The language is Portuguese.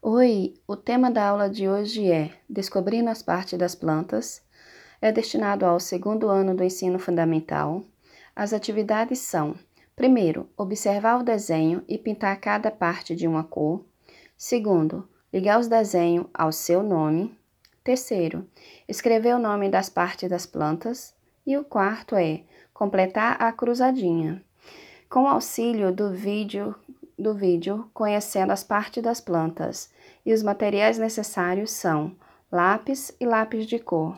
Oi, o tema da aula de hoje é Descobrindo as partes das plantas. É destinado ao segundo ano do ensino fundamental. As atividades são: primeiro, observar o desenho e pintar cada parte de uma cor. Segundo, ligar os desenhos ao seu nome. Terceiro, escrever o nome das partes das plantas. E o quarto é completar a cruzadinha. Com o auxílio do vídeo do vídeo conhecendo as partes das plantas e os materiais necessários são lápis e lápis de cor.